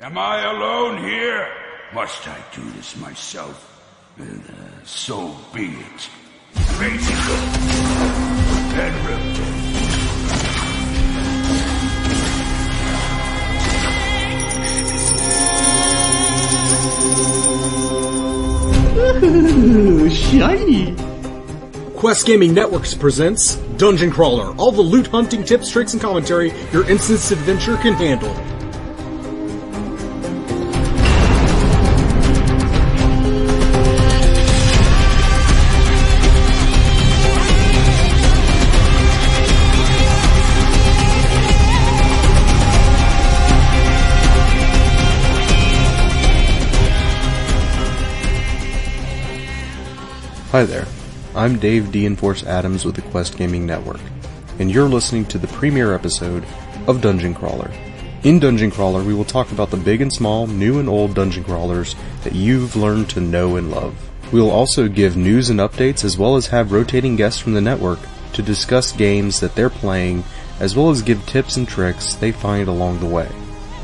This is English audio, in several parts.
Am I alone here? Must I do this myself? Uh, so be it. Ready go. And rotate. Ooh, shiny. Quest Gaming Networks presents Dungeon Crawler. All the loot hunting tips, tricks, and commentary your instance adventure can handle. Hi there. I'm Dave dienforce Adams with the Quest Gaming Network, and you're listening to the premiere episode of Dungeon Crawler. In Dungeon Crawler, we will talk about the big and small, new and old dungeon crawlers that you've learned to know and love. We will also give news and updates as well as have rotating guests from the network to discuss games that they're playing as well as give tips and tricks they find along the way.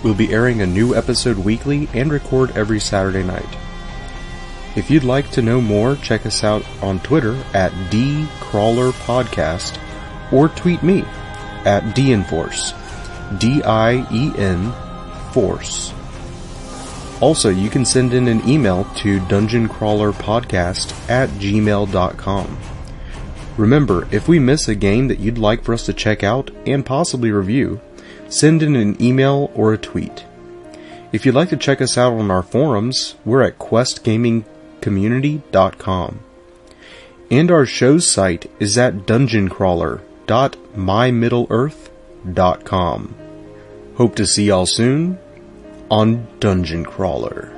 We'll be airing a new episode weekly and record every Saturday night. If you'd like to know more, check us out on Twitter at DCrawlerPodcast or tweet me at DIenforce. D-I-E-N Force. Also, you can send in an email to dungeoncrawlerpodcast at gmail.com. Remember, if we miss a game that you'd like for us to check out and possibly review, send in an email or a tweet. If you'd like to check us out on our forums, we're at questgamingcommunity.com. And our show's site is at dungeoncrawler.mymiddleearth.com. Hope to see y'all soon on Dungeon Crawler.